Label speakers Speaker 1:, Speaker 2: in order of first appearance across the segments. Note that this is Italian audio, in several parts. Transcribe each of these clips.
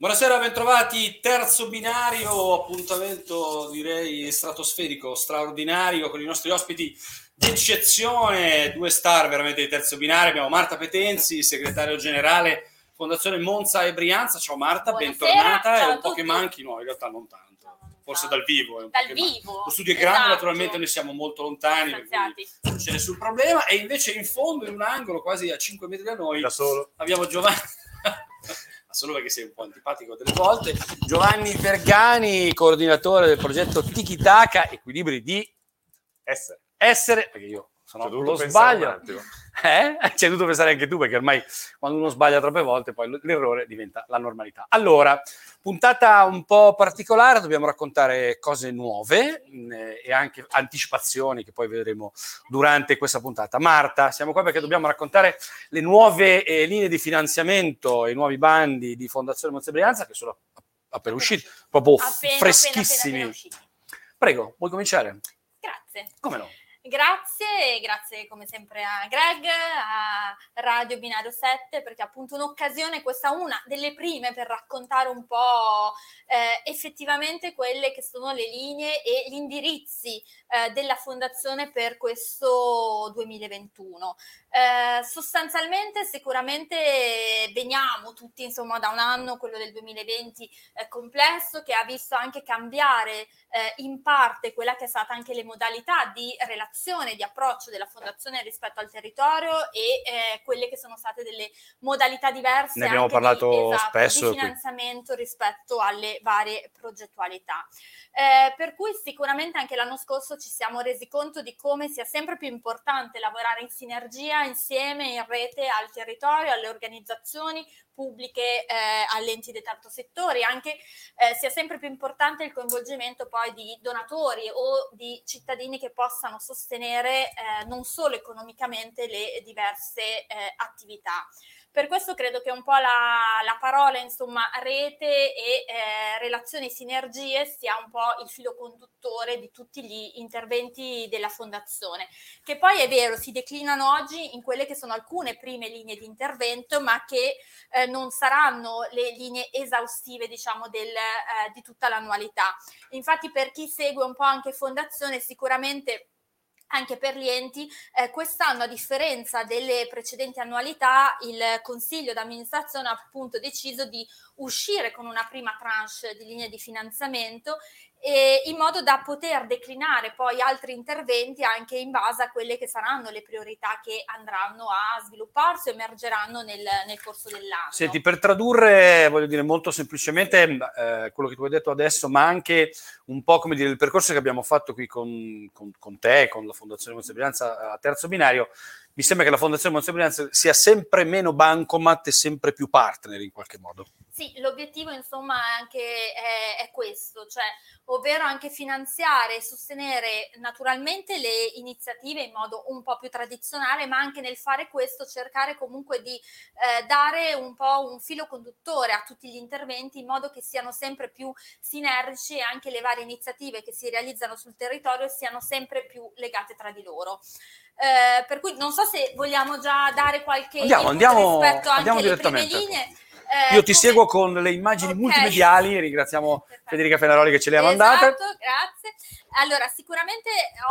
Speaker 1: Buonasera, bentrovati. Terzo binario, appuntamento direi stratosferico, straordinario con i nostri ospiti d'eccezione, due star veramente di terzo binario. Abbiamo Marta Petenzi, segretario generale Fondazione Monza e Brianza. Ciao Marta,
Speaker 2: Buonasera,
Speaker 1: bentornata.
Speaker 2: ciao
Speaker 1: È un po' che manchi, no, in realtà non tanto. Forse dal vivo. È un po'
Speaker 2: Dal vivo.
Speaker 1: Lo studio è grande,
Speaker 2: esatto.
Speaker 1: naturalmente noi siamo molto lontani, non c'è nessun problema. E invece in fondo, in un angolo, quasi a 5 metri da noi,
Speaker 3: da solo.
Speaker 1: abbiamo Giovanni. Ma solo perché sei un po' antipatico delle volte. Giovanni Vergani, coordinatore del progetto Tiki Taka, equilibri di
Speaker 3: Essere.
Speaker 1: essere, perché io sono lo sbaglio. Eh? Ci hai dovuto pensare anche tu, perché ormai quando uno sbaglia troppe volte, poi l'errore diventa la normalità. Allora, puntata un po' particolare, dobbiamo raccontare cose nuove mh, e anche anticipazioni che poi vedremo durante questa puntata. Marta, siamo qua perché dobbiamo raccontare le nuove eh, linee di finanziamento, i nuovi bandi di Fondazione Monza Brianza che sono appena usciti, proprio
Speaker 2: Appena, appena,
Speaker 1: freschissimi.
Speaker 2: appena usciti.
Speaker 1: Prego, vuoi cominciare?
Speaker 2: Grazie.
Speaker 1: Come no?
Speaker 2: Grazie, grazie come sempre a Greg, a Radio Binario 7, perché appunto un'occasione, questa una delle prime per raccontare un po' eh, effettivamente quelle che sono le linee e gli indirizzi eh, della Fondazione per questo 2021. Eh, sostanzialmente sicuramente veniamo tutti insomma da un anno, quello del 2020 eh, complesso, che ha visto anche cambiare eh, in parte quella che è stata anche le modalità di relazione, di approccio della fondazione rispetto al territorio e eh, quelle che sono state delle modalità diverse
Speaker 1: Ne abbiamo parlato
Speaker 2: di, esatto,
Speaker 1: spesso
Speaker 2: di
Speaker 1: qui.
Speaker 2: finanziamento rispetto alle varie progettualità. Eh, per cui sicuramente anche l'anno scorso ci siamo resi conto di come sia sempre più importante lavorare in sinergia, insieme, in rete al territorio, alle organizzazioni pubbliche, eh, alle enti del terzo settore, anche eh, sia sempre più importante il coinvolgimento poi di donatori o di cittadini che possano sostenere eh, non solo economicamente le diverse eh, attività. Per questo credo che un po' la, la parola, insomma, rete e eh, relazioni e sinergie sia un po' il filo conduttore di tutti gli interventi della Fondazione, che poi è vero, si declinano oggi in quelle che sono alcune prime linee di intervento, ma che eh, non saranno le linee esaustive, diciamo, del, eh, di tutta l'annualità. Infatti, per chi segue un po' anche Fondazione, sicuramente anche per gli enti, eh, quest'anno a differenza delle precedenti annualità il consiglio d'amministrazione ha appunto deciso di uscire con una prima tranche di linee di finanziamento e in modo da poter declinare poi altri interventi anche in base a quelle che saranno le priorità che andranno a svilupparsi o emergeranno nel, nel corso dell'anno.
Speaker 1: Senti, per tradurre, voglio dire molto semplicemente eh, quello che tu hai detto adesso, ma anche un po' come dire il percorso che abbiamo fatto qui con, con, con te, con la Fondazione Monza e Brianza a terzo binario, mi sembra che la Fondazione Monza e Brianza sia sempre meno bancomat e sempre più partner in qualche modo.
Speaker 2: Sì, l'obiettivo insomma è anche è, è questo, cioè ovvero anche finanziare e sostenere naturalmente le iniziative in modo un po' più tradizionale, ma anche nel fare questo cercare comunque di eh, dare un po' un filo conduttore a tutti gli interventi in modo che siano sempre più sinergici e anche le varie iniziative che si realizzano sul territorio siano sempre più legate tra di loro. Eh, per cui non so se vogliamo già dare qualche
Speaker 1: Andiamo, andiamo-
Speaker 2: rispetto anche alle prime linee. Eh,
Speaker 1: Io ti seguo con le immagini
Speaker 2: Ok.
Speaker 1: multimediali, ringraziamo. Federica Fenaroli che ce le ha
Speaker 2: Esatto,
Speaker 1: mandate.
Speaker 2: grazie. Allora, sicuramente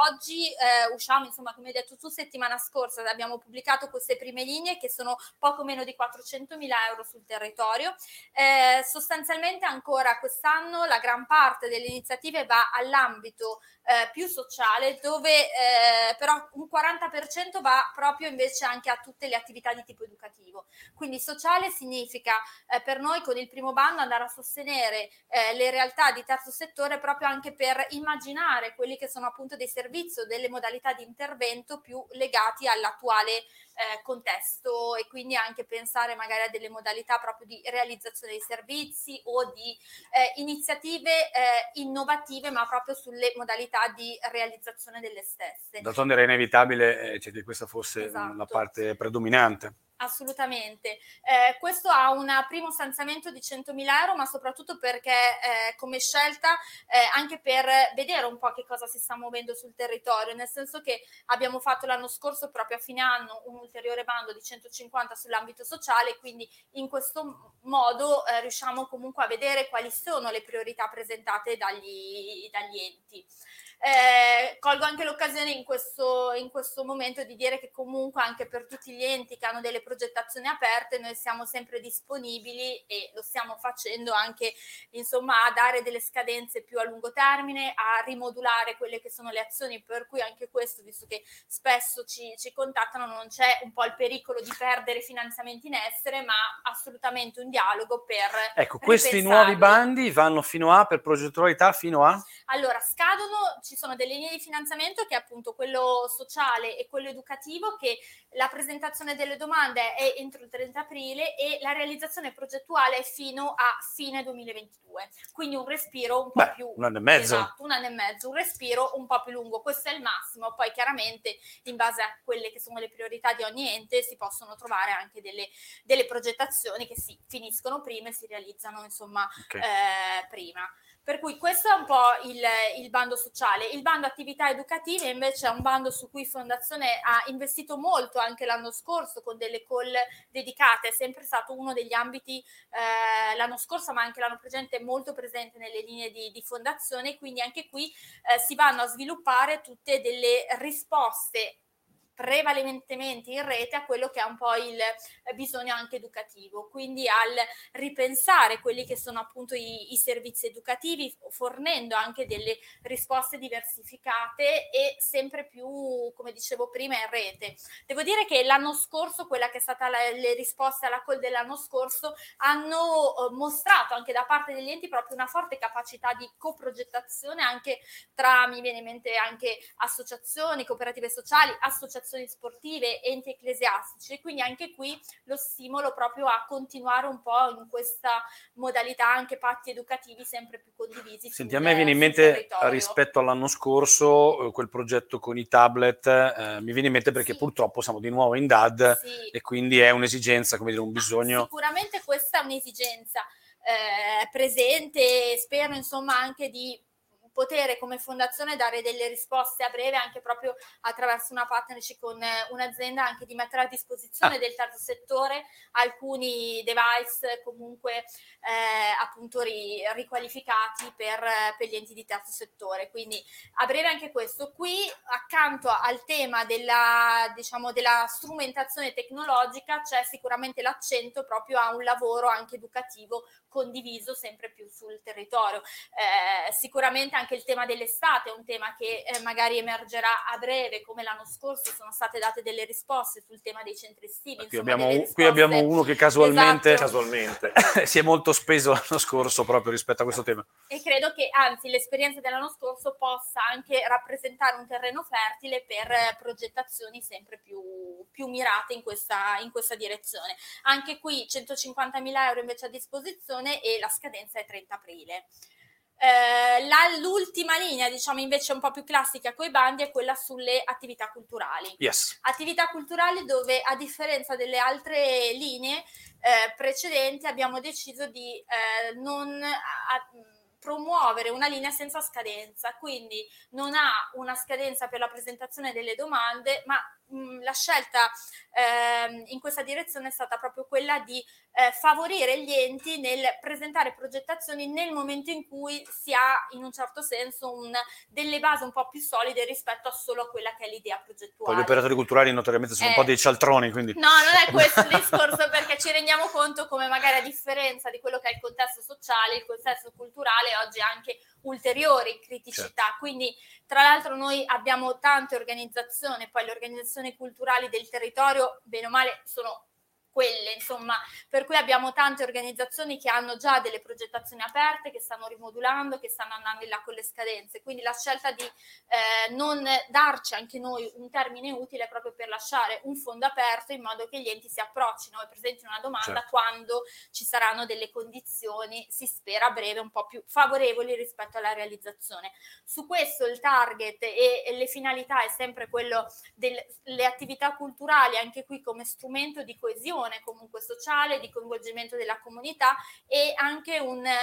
Speaker 2: oggi eh, usciamo, insomma, come hai detto tu, settimana scorsa abbiamo pubblicato queste prime linee che sono poco meno di 400 mila euro sul territorio. Eh, sostanzialmente ancora quest'anno la gran parte delle iniziative va all'ambito eh, più sociale, dove eh, però un 40% va proprio invece anche a tutte le attività di tipo educativo. Quindi sociale significa eh, per noi con il primo bando andare a sostenere eh, le realtà di terzo settore proprio anche per immaginare quelli che sono appunto dei servizi o delle modalità di intervento più legati all'attuale eh, contesto e quindi anche pensare magari a delle modalità proprio di realizzazione dei servizi o di eh, iniziative eh, innovative ma proprio sulle modalità di realizzazione delle stesse.
Speaker 1: D'altronde era inevitabile eh, cioè, che questa fosse
Speaker 2: Esatto.
Speaker 1: la parte predominante.
Speaker 2: Assolutamente. Eh, questo ha un primo stanziamento di 100.000 euro, ma soprattutto perché eh, come scelta eh, anche per vedere un po' che cosa si sta muovendo sul territorio, nel senso che abbiamo fatto l'anno scorso proprio a fine anno un ulteriore bando di 150 sull'ambito sociale, quindi in questo modo eh, riusciamo comunque a vedere quali sono le priorità presentate dagli, dagli enti. Eh, colgo anche l'occasione in questo, in questo momento di dire che comunque anche per tutti gli enti che hanno delle progettazioni aperte noi siamo sempre disponibili e lo stiamo facendo anche insomma a dare delle scadenze più a lungo termine, a rimodulare quelle che sono le azioni, per cui anche questo, visto che spesso ci, ci contattano, non c'è un po' il pericolo di perdere finanziamenti in essere, ma assolutamente un dialogo per...
Speaker 1: Ecco, questi nuovi bandi vanno fino a, per progettualità, fino a?
Speaker 2: Allora, scadono ci sono delle linee di finanziamento che è appunto quello sociale e quello educativo che la presentazione delle domande è entro il 30 aprile e la realizzazione progettuale è fino a fine 2022. Quindi un respiro un po'
Speaker 1: Beh,
Speaker 2: più
Speaker 1: un anno e mezzo.
Speaker 2: Esatto, un anno e mezzo, un respiro un po' più lungo. Questo è il massimo. Poi chiaramente in base a quelle che sono le priorità di ogni ente si possono trovare anche delle, delle progettazioni che si finiscono prima e si realizzano insomma okay. eh, prima. Per cui questo è un po' il, il, bando sociale. Il bando attività educative invece è un bando su cui Fondazione ha investito molto anche l'anno scorso con delle call dedicate, è sempre stato uno degli ambiti eh, l'anno scorso ma anche l'anno precedente molto presente nelle linee di, di Fondazione, quindi anche qui eh, si vanno a sviluppare tutte delle risposte prevalentemente in rete a quello che è un po' il eh, bisogno anche educativo, quindi al ripensare quelli che sono appunto i, i servizi educativi, fornendo anche delle risposte diversificate e sempre più, come dicevo prima, in rete. Devo dire che l'anno scorso, quella che è stata la, le risposte alla call dell'anno scorso, hanno eh, mostrato anche da parte degli enti proprio una forte capacità di coprogettazione anche tra, mi viene in mente anche associazioni, cooperative sociali, associazioni associazioni sportive, enti ecclesiastici, quindi anche qui lo stimolo proprio a continuare un po' in questa modalità anche patti educativi sempre più condivisi.
Speaker 1: Senti, a me viene in mente rispetto all'anno scorso eh, quel progetto con i tablet, eh, mi viene in mente perché sì. purtroppo siamo di nuovo in DAD sì. e quindi è un'esigenza, come dire, un bisogno.
Speaker 2: Sicuramente questa è un'esigenza. Eh, presente, spero insomma anche di potere come fondazione dare delle risposte a breve anche proprio attraverso una partnership con eh, un'azienda anche di mettere a disposizione ah. del terzo settore alcuni device comunque eh, appunto ri, riqualificati per, per, gli enti di terzo settore. Quindi a breve anche questo. Qui accanto al tema della diciamo della strumentazione tecnologica c'è sicuramente l'accento proprio a un lavoro anche educativo condiviso sempre più sul territorio. Eh, sicuramente anche anche il tema dell'estate è un tema che eh, magari emergerà a breve, come l'anno scorso sono state date delle risposte sul tema dei centri estivi.
Speaker 1: Qui, abbiamo, qui abbiamo, uno che casualmente,
Speaker 2: esatto.
Speaker 1: casualmente si è molto speso l'anno scorso proprio rispetto a questo tema.
Speaker 2: E credo che anzi l'esperienza dell'anno scorso possa anche rappresentare un terreno fertile per progettazioni sempre più, più mirate in questa, in questa direzione. Anche qui 150.000 euro invece a disposizione e la scadenza è 30 aprile. Eh, la, l'ultima linea, diciamo invece un po' più classica coi bandi, è quella sulle attività culturali.
Speaker 1: Yes.
Speaker 2: Attività culturali dove, a differenza delle altre linee eh, precedenti, abbiamo deciso di eh, non a, promuovere una linea senza scadenza, quindi non ha una scadenza per la presentazione delle domande, ma mh, la scelta eh, in questa direzione è stata proprio quella di eh, favorire gli enti nel presentare progettazioni nel momento in cui si ha in un certo senso un, delle basi un po' più solide rispetto a solo a quella che è l'idea progettuale.
Speaker 1: Poi gli operatori culturali notoriamente sono eh, un po' dei cialtroni, quindi...
Speaker 2: No, non è questo il discorso perché ci rendiamo conto come magari a differenza di quello che è il contesto sociale, il contesto culturale oggi ha anche ulteriori criticità. Certo. Quindi, tra l'altro, noi abbiamo tante organizzazioni, poi le organizzazioni culturali del territorio, bene o male, sono quelle, insomma, per cui abbiamo tante organizzazioni che hanno già delle progettazioni aperte, che stanno rimodulando, che stanno andando in là con le scadenze. Quindi la scelta di eh, non darci anche noi un termine utile proprio per lasciare un fondo aperto in modo che gli enti si approccino e presentino una domanda certo. quando ci saranno delle condizioni, si spera a breve, un po' più favorevoli rispetto alla realizzazione. Su questo il target e, e le finalità è sempre quello delle attività culturali, anche qui come strumento di coesione coesione comunque sociale, di coinvolgimento della comunità e anche un, eh,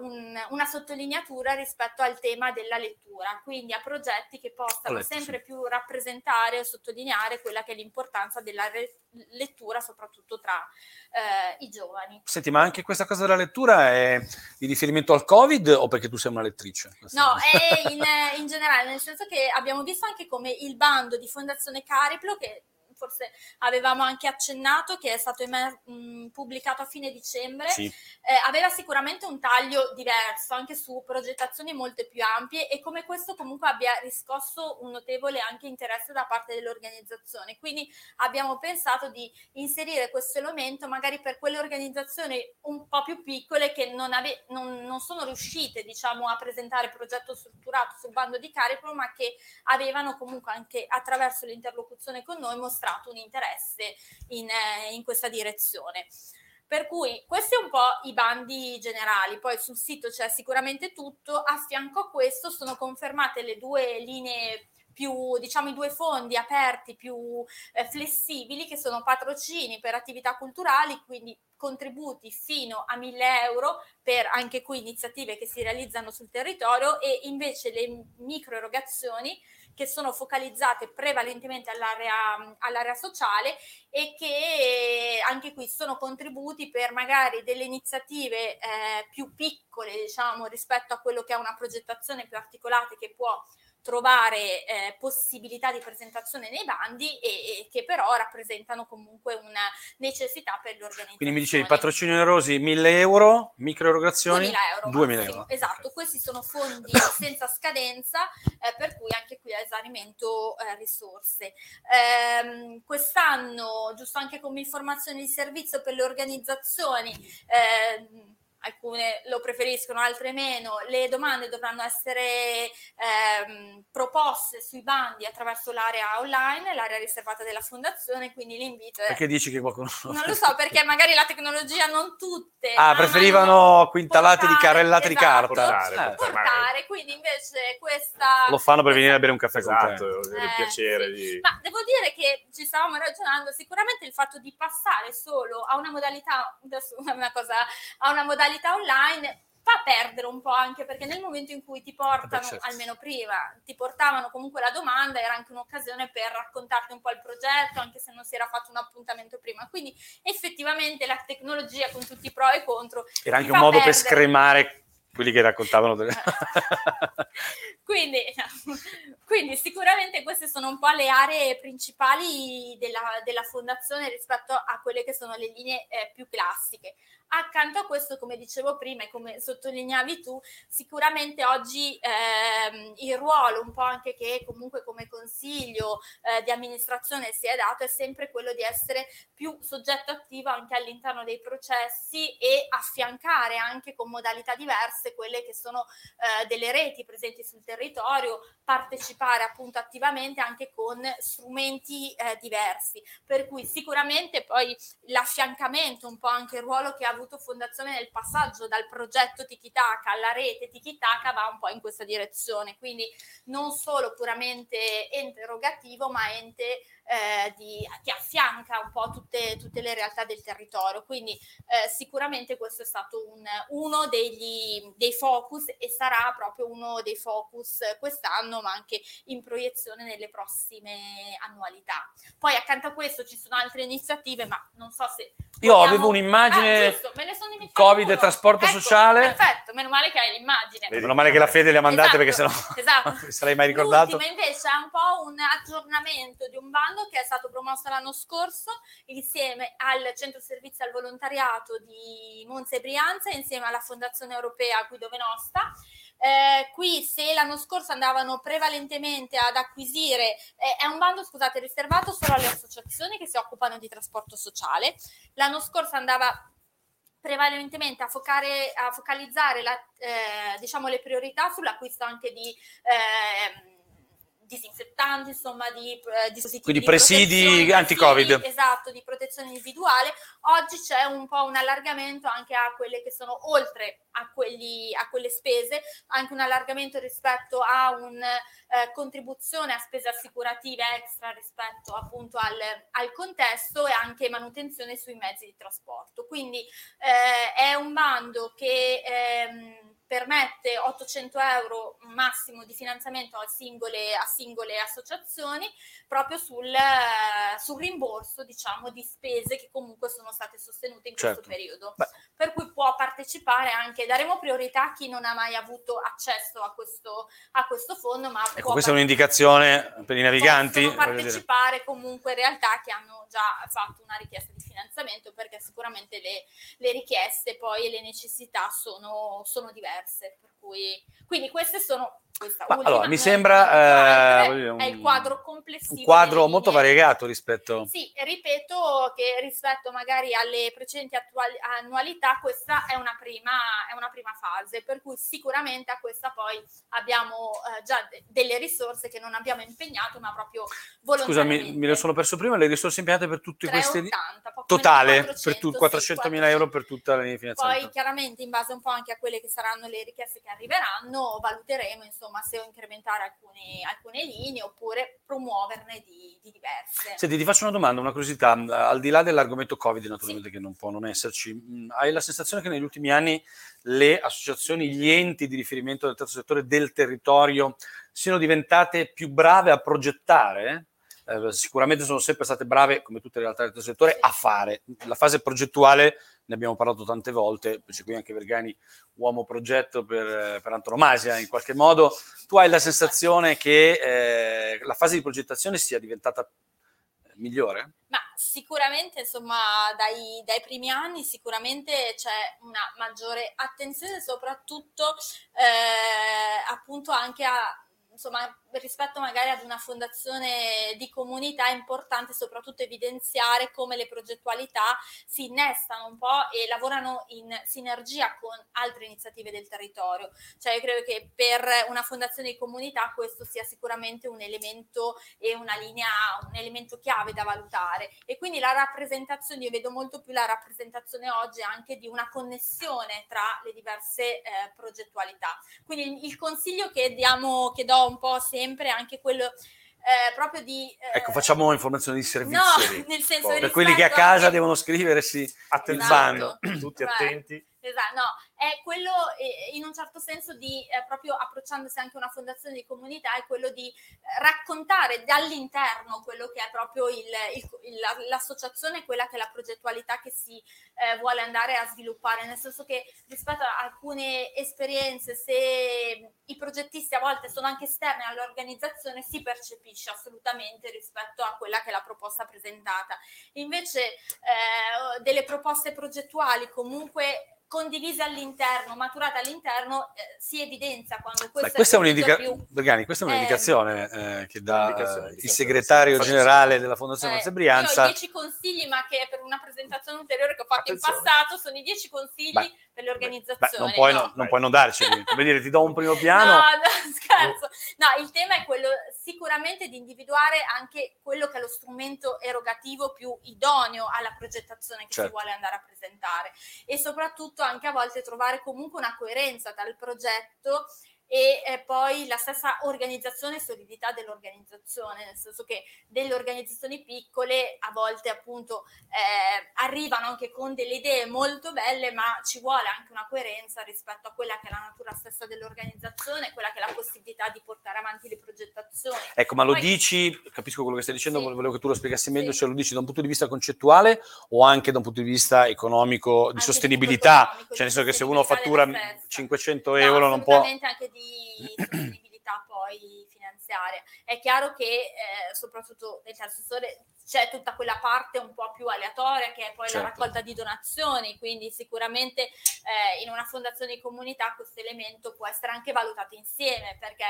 Speaker 2: un, una sottolineatura rispetto al tema della lettura, quindi a progetti che possano letto, sempre sì. più rappresentare o sottolineare quella che è l'importanza della re- lettura, soprattutto tra eh, i giovani.
Speaker 1: Senti, ma anche questa cosa della lettura è di riferimento al Covid o perché tu sei una lettrice?
Speaker 2: No, è in, in generale, nel senso che abbiamo visto anche come il bando di Fondazione Cariplo, che forse avevamo anche accennato, che è stato emer- mh, pubblicato a fine dicembre, sì. eh, aveva sicuramente un taglio diverso, anche su progettazioni molto più ampie e come questo comunque abbia riscosso un notevole anche interesse da parte dell'organizzazione. Quindi abbiamo pensato di inserire questo elemento magari per quelle organizzazioni un po' più piccole che non, ave- non, non sono riuscite diciamo, a presentare progetto strutturato sul bando di carico, ma che avevano comunque anche attraverso l'interlocuzione con noi mostrato un interesse in, eh, in questa direzione. Per cui questi un po' i bandi generali, poi sul sito c'è sicuramente tutto, a fianco a questo sono confermate le due linee più, diciamo, i due fondi aperti più eh, flessibili che sono patrocini per attività culturali, quindi contributi fino a 1000 euro per anche qui iniziative che si realizzano sul territorio e invece le micro erogazioni che sono focalizzate prevalentemente all'area, all'area sociale e che anche qui sono contributi per magari delle iniziative eh, più piccole, diciamo, rispetto a quello che è una progettazione più articolata che può trovare eh, possibilità di presentazione nei bandi e, e, che però rappresentano comunque una necessità per l'organizzazione.
Speaker 1: Quindi mi dicevi patrocinio onerosi 1000 euro, micro erogazioni 2000 euro. 2000 euro.
Speaker 2: Esatto, okay. questi sono fondi senza scadenza eh, per cui anche qui è esaurimento eh, risorse. Ehm, quest'anno, giusto anche come informazione di servizio per le organizzazioni, ehm, alcune lo preferiscono, altre meno, le domande dovranno essere ehm, proposte sui bandi attraverso l'area online, l'area riservata della fondazione, quindi l'invito è...
Speaker 1: Perché dici che qualcuno...
Speaker 2: Non lo so, perché magari la tecnologia non tutte...
Speaker 1: Ah, preferivano quintalate portare, di carrellate esatto, di carta.
Speaker 2: Portare, eh. portare, quindi invece questa...
Speaker 1: Lo fanno per venire a bere un caffè
Speaker 3: esatto,
Speaker 1: con
Speaker 3: te. il eh, piacere
Speaker 2: sì.
Speaker 3: di...
Speaker 2: Ma devo dire che ci stavamo ragionando, sicuramente il fatto di passare solo a una modalità, adesso una cosa, a una modalità modalità online fa perdere un po' anche perché nel momento in cui ti portano, certo. almeno prima, ti portavano comunque la domanda, era anche un'occasione per raccontarti un po' il progetto, anche se non si era fatto un appuntamento prima. Quindi effettivamente la tecnologia con tutti i pro e i contro.
Speaker 1: Era anche un modo perdere. per scremare quelli che raccontavano delle...
Speaker 2: quindi, quindi, sicuramente queste sono un po' le aree principali della, della fondazione rispetto a quelle che sono le linee eh, più classiche. Accanto a questo, come dicevo prima e come sottolineavi tu, sicuramente oggi ehm, il ruolo un po' anche che comunque come consiglio eh, di amministrazione si è dato è sempre quello di essere più soggetto attivo anche all'interno dei processi e affiancare anche con modalità diverse quelle che sono eh, delle reti presenti sul territorio, partecipare appunto attivamente anche con strumenti eh, diversi. Per cui sicuramente poi l'affiancamento, un po' anche il ruolo che ha avuto avuto fondazione nel passaggio dal progetto Tikitaka alla rete Tikitaka va un po' in questa direzione, quindi non solo puramente ente erogativo, ma ente eh, di, che affianca un po' tutte, tutte, le realtà del territorio. Quindi eh, sicuramente questo è stato un, uno degli, dei focus e sarà proprio uno dei focus quest'anno, ma anche in proiezione nelle prossime annualità. Poi accanto a questo ci sono altre iniziative, ma non so se...
Speaker 1: Io vogliamo... avevo un'immagine...
Speaker 2: Ah, giusto, me ne sono
Speaker 1: Covid e trasporto
Speaker 2: ecco,
Speaker 1: sociale.
Speaker 2: Perfetto, meno male che hai l'immagine.
Speaker 1: Meno male che la fede le ha mandate
Speaker 2: Esatto,
Speaker 1: perché sennò
Speaker 2: esatto.
Speaker 1: non sarei mai ricordato.
Speaker 2: L'ultima invece è un po' un aggiornamento di un bando che è stato promosso l'anno scorso insieme al Centro Servizi al Volontariato di Monza e Brianza insieme alla Fondazione Europea Guido Venosta. Eh, qui se l'anno scorso andavano prevalentemente ad acquisire, eh, è un bando scusate riservato solo alle associazioni che si occupano di trasporto sociale, l'anno scorso andava prevalentemente a, focare, a focalizzare la, eh, diciamo le priorità sull'acquisto anche di eh, disinfettanti, insomma, di eh, dispositivi
Speaker 1: Quindi
Speaker 2: di
Speaker 1: presidi anti-Covid.
Speaker 2: presidi, Esatto, di protezione individuale. Oggi c'è un po' un allargamento anche a quelle che sono oltre a, quelli, a quelle spese, anche un allargamento rispetto a una eh, contribuzione a spese assicurative extra rispetto appunto al, al, contesto e anche manutenzione sui mezzi di trasporto. Quindi eh, è un bando che ehm, permette 800 euro massimo di finanziamento a singole, a singole associazioni proprio sul, sul, rimborso diciamo di spese che comunque sono state sostenute in
Speaker 1: certo.
Speaker 2: questo periodo
Speaker 1: Beh.
Speaker 2: per cui può partecipare anche daremo priorità a chi non ha mai avuto accesso a questo, a questo fondo ma
Speaker 1: ecco questa è un'indicazione per i naviganti
Speaker 2: possono partecipare comunque realtà che hanno già fatto una richiesta di finanziamento perché sicuramente le, le richieste poi e le necessità sono, sono diverse per cui quindi queste sono questa
Speaker 1: Ma,
Speaker 2: ultima,
Speaker 1: allora, mi sembra eh, un,
Speaker 2: è il quadro complessivo
Speaker 1: un quadro molto
Speaker 2: linee.
Speaker 1: variegato rispetto
Speaker 2: Sì, ripeto che rispetto magari alle precedenti attuali- annualità questa è una, prima, è una prima fase, per cui sicuramente a questa poi abbiamo eh, già de- delle risorse che non abbiamo impegnato ma proprio volontariamente.
Speaker 1: mi, me le sono perso prima le risorse impiegate per tutte queste
Speaker 2: 380, poco
Speaker 1: totale
Speaker 2: meno di
Speaker 1: per tu-
Speaker 2: 400,
Speaker 1: 400.000 euro per tutta la linea di
Speaker 2: Poi chiaramente in base un po' anche a quelle che saranno le richieste che arriveranno, valuteremo insomma se incrementare alcune, alcune linee oppure promuoverne di, di diverse.
Speaker 1: Senti, ti faccio una domanda, una curiosità, al di là dell'argomento Covid naturalmente che non può non esserci, mh, hai la sensazione che negli ultimi anni le associazioni, gli enti di riferimento del terzo settore del territorio siano diventate più brave a progettare? Eh, sicuramente sono sempre state brave, come tutte le realtà del settore, a fare. La fase progettuale, ne abbiamo parlato tante volte, c'è qui anche Vergani, uomo progetto per, per antonomasia in qualche modo. Tu hai la sensazione che eh, la fase di progettazione sia diventata migliore?
Speaker 2: Ma sicuramente, insomma, dai, dai, primi anni sicuramente c'è una maggiore attenzione, soprattutto eh, appunto anche a insomma, rispetto magari ad una fondazione di comunità è importante soprattutto evidenziare come le progettualità si innestano un po' e lavorano in sinergia con altre iniziative del territorio. Cioè io credo che per una fondazione di comunità questo sia sicuramente un elemento e una linea, un elemento chiave da valutare. E quindi la rappresentazione, io vedo molto più la rappresentazione oggi anche di una connessione tra le diverse eh, progettualità. Quindi il consiglio che diamo, che do un po' sempre anche quello eh, proprio di... Eh,
Speaker 1: ecco, facciamo informazioni di servizio.
Speaker 2: No,
Speaker 1: lì.
Speaker 2: nel senso
Speaker 1: per quelli che a casa
Speaker 2: anche...
Speaker 1: devono scriversi
Speaker 3: Attenzione,
Speaker 1: bando.
Speaker 3: tutti attenti.
Speaker 2: Esatto, no, è quello eh, in un certo senso di eh, proprio approcciandosi anche a una fondazione di comunità, è quello di eh, raccontare dall'interno quello che è proprio il, il, il, l'associazione, quella che è la progettualità che si eh, vuole andare a sviluppare, nel senso che rispetto a alcune esperienze, se i progettisti a volte sono anche esterni all'organizzazione, si percepisce assolutamente rispetto a quella che è la proposta presentata. Invece eh, delle proposte progettuali comunque condivise all'interno, maturate all'interno, eh, si evidenzia quando questo
Speaker 1: Beh, questa, è un'indica-
Speaker 2: più...
Speaker 1: Bergani, questa è
Speaker 2: Eh,
Speaker 1: un'indicazione eh, che dà eh, il
Speaker 3: indicazione.
Speaker 1: segretario generale della Fondazione
Speaker 2: Eh, io ho
Speaker 1: Brianza.
Speaker 2: i dieci consigli, ma che per una presentazione ulteriore che ho fatto
Speaker 3: Attenzione.
Speaker 2: in passato sono i dieci consigli
Speaker 1: Beh,
Speaker 2: per le
Speaker 1: Beh, non, puoi,
Speaker 2: no.
Speaker 1: no- non puoi non darceli. Come dire, ti do un primo piano.
Speaker 2: No, no, scherzo. No, il tema è quello sicuramente di individuare anche quello che è lo strumento erogativo più idoneo alla progettazione che
Speaker 1: Certo.
Speaker 2: si vuole andare a presentare e soprattutto anche a volte trovare comunque una coerenza tra il progetto e eh, poi la stessa organizzazione e solidità dell'organizzazione, nel senso che delle organizzazioni piccole a volte appunto eh, arrivano anche con delle idee molto belle, ma ci vuole anche una coerenza rispetto a quella che è la natura stessa dell'organizzazione, quella che è la possibilità di portare avanti le progettazioni.
Speaker 1: Ecco, ma lo poi, dici, capisco quello che stai dicendo, sì. volevo che tu lo spiegassi meglio, sì. cioè lo dici da un punto di vista concettuale o anche da un punto di vista economico, di anche sostenibilità, economico, cioè nel senso che se uno fattura 500 euro no, non può...
Speaker 2: anche di sostenibilità poi finanziaria. È chiaro che eh, soprattutto nel terzo settore c'è tutta quella parte un po' più aleatoria che è poi certo. la raccolta di donazioni, quindi sicuramente eh, in una fondazione di comunità questo elemento può essere anche valutato insieme perché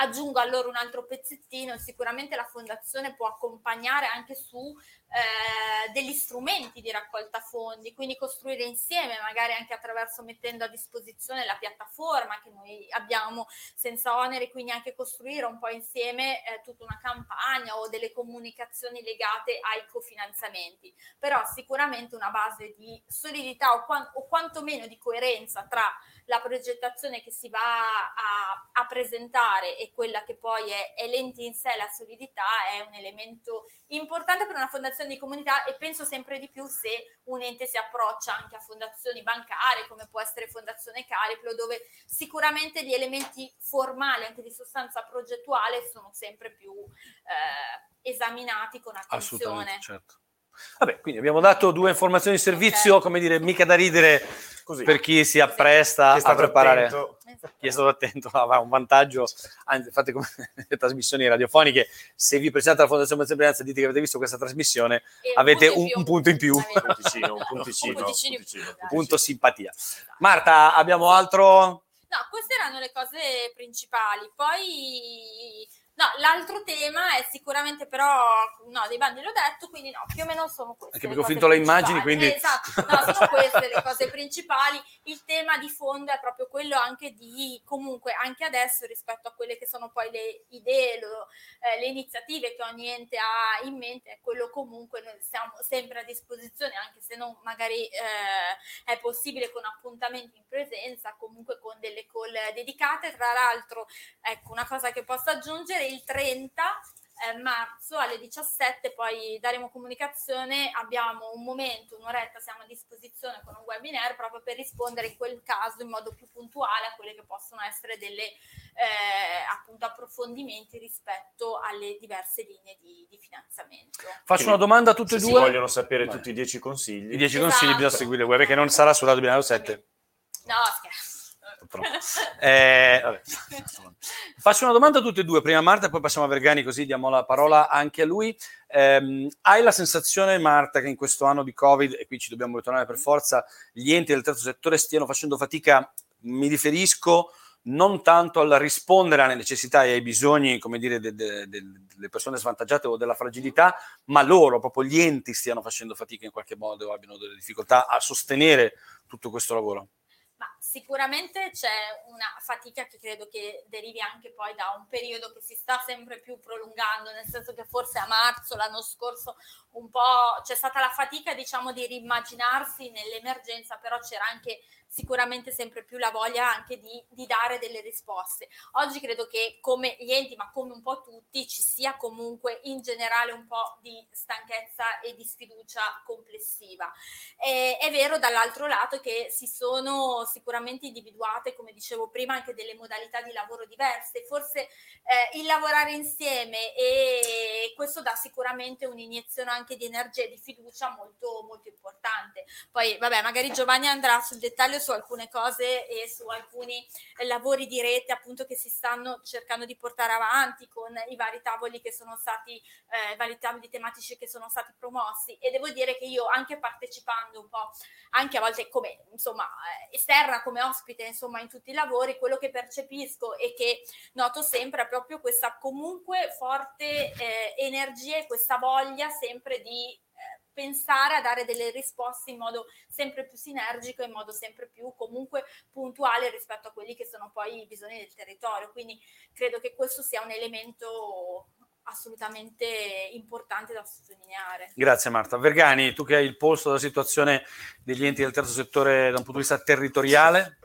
Speaker 2: aggiungo allora un altro pezzettino, sicuramente la fondazione può accompagnare anche su eh, degli strumenti di raccolta fondi, quindi costruire insieme, magari anche attraverso mettendo a disposizione la piattaforma che noi abbiamo senza oneri, quindi anche costruire un po' insieme eh, tutta una campagna o delle comunicazioni legate ai cofinanziamenti, però sicuramente una base di solidità o, qua- o quantomeno di coerenza tra la progettazione che si va a, a presentare e quella che poi è, è l'ente in sé, la solidità, è un elemento importante per una fondazione di comunità e penso sempre di più se un ente si approccia anche a fondazioni bancarie come può essere Fondazione Cariplo dove sicuramente gli elementi formali anche di sostanza progettuale sono sempre più eh, esaminati con attenzione.
Speaker 1: Certo. Vabbè, quindi abbiamo dato due informazioni di servizio, okay. come dire, mica da ridere Così. per chi si appresta chi a preparare. Attento. Chi è stato attento avrà un vantaggio. Anzi, fate come le trasmissioni radiofoniche. Se vi presentate alla Fondazione Montebrianza dite che avete visto questa trasmissione, e avete un, un, punto in più. Un punticino, un punticino, un punticino, un punticino, un punto simpatia. Marta, abbiamo altro?
Speaker 2: No, queste erano le cose principali. Poi l'altro tema è sicuramente però, no, dei bandi l'ho detto, quindi no, più o meno sono queste.
Speaker 1: Anche perché ho finito le immagini, quindi...
Speaker 2: Eh, esatto, no, sono queste le cose principali. Il tema di fondo è proprio quello anche di, comunque, anche adesso rispetto a quelle che sono poi le idee, lo, eh, le iniziative che ogni ente ha in mente, è quello comunque noi siamo sempre a disposizione, anche se non magari eh, è possibile con appuntamenti in presenza, comunque con delle call dedicate. Tra l'altro, ecco, una cosa che posso aggiungere, il 30 eh, marzo alle 17 poi daremo comunicazione, abbiamo un momento, un'oretta, siamo a disposizione con un webinar proprio per rispondere in quel caso in modo più puntuale a quelle che possono essere delle eh, appunto approfondimenti rispetto alle diverse linee di, di finanziamento.
Speaker 1: Faccio una domanda a tutte e due. Se
Speaker 3: vogliono sapere Beh. tutti i 10 consigli.
Speaker 1: I 10 esatto. consigli bisogna seguire il web perché non sarà sulla binario 7.
Speaker 2: No, scherzo.
Speaker 1: Eh, Faccio una domanda a tutte e due, prima Marta e poi passiamo a Vergani così diamo la parola anche a lui. Eh, hai la sensazione Marta che in questo anno di Covid, e qui ci dobbiamo ritornare per forza, gli enti del terzo settore stiano facendo fatica, mi riferisco non tanto al rispondere alle necessità e ai bisogni, come dire, de, de, de, delle persone svantaggiate o della fragilità, ma loro, proprio gli enti, stiano facendo fatica in qualche modo o abbiano delle difficoltà a sostenere tutto questo lavoro.
Speaker 2: Sicuramente c'è una fatica che credo che derivi anche poi da un periodo che si sta sempre più prolungando, nel senso che forse a marzo l'anno scorso un po' c'è stata la fatica, diciamo, di rimmaginarsi nell'emergenza, però c'era anche sicuramente sempre più la voglia anche di, di, dare delle risposte. Oggi credo che come gli enti, ma come un po' tutti, ci sia comunque in generale un po' di stanchezza e di sfiducia complessiva. E, è vero dall'altro lato che si sono sicuramente individuate, come dicevo prima, anche delle modalità di lavoro diverse. Forse eh, il lavorare insieme e questo dà sicuramente un'iniezione anche di energia e di fiducia molto, molto importante. Poi, vabbè, magari Giovanni andrà sul dettaglio su alcune cose e su alcuni lavori di rete appunto che si stanno cercando di portare avanti con i vari tavoli che sono stati, eh, vari tavoli tematici che sono stati promossi e devo dire che io anche partecipando un po', anche a volte come insomma eh, esterna, come ospite insomma in tutti i lavori, quello che percepisco e che noto sempre è proprio questa comunque forte eh, energia e questa voglia sempre di pensare a dare delle risposte in modo sempre più sinergico, in modo sempre più comunque puntuale rispetto a quelli che sono poi i bisogni del territorio. Quindi credo che questo sia un elemento assolutamente importante da sottolineare.
Speaker 1: Grazie Marta. Vergani, tu che hai il polso della situazione degli enti del terzo settore da un punto di vista territoriale?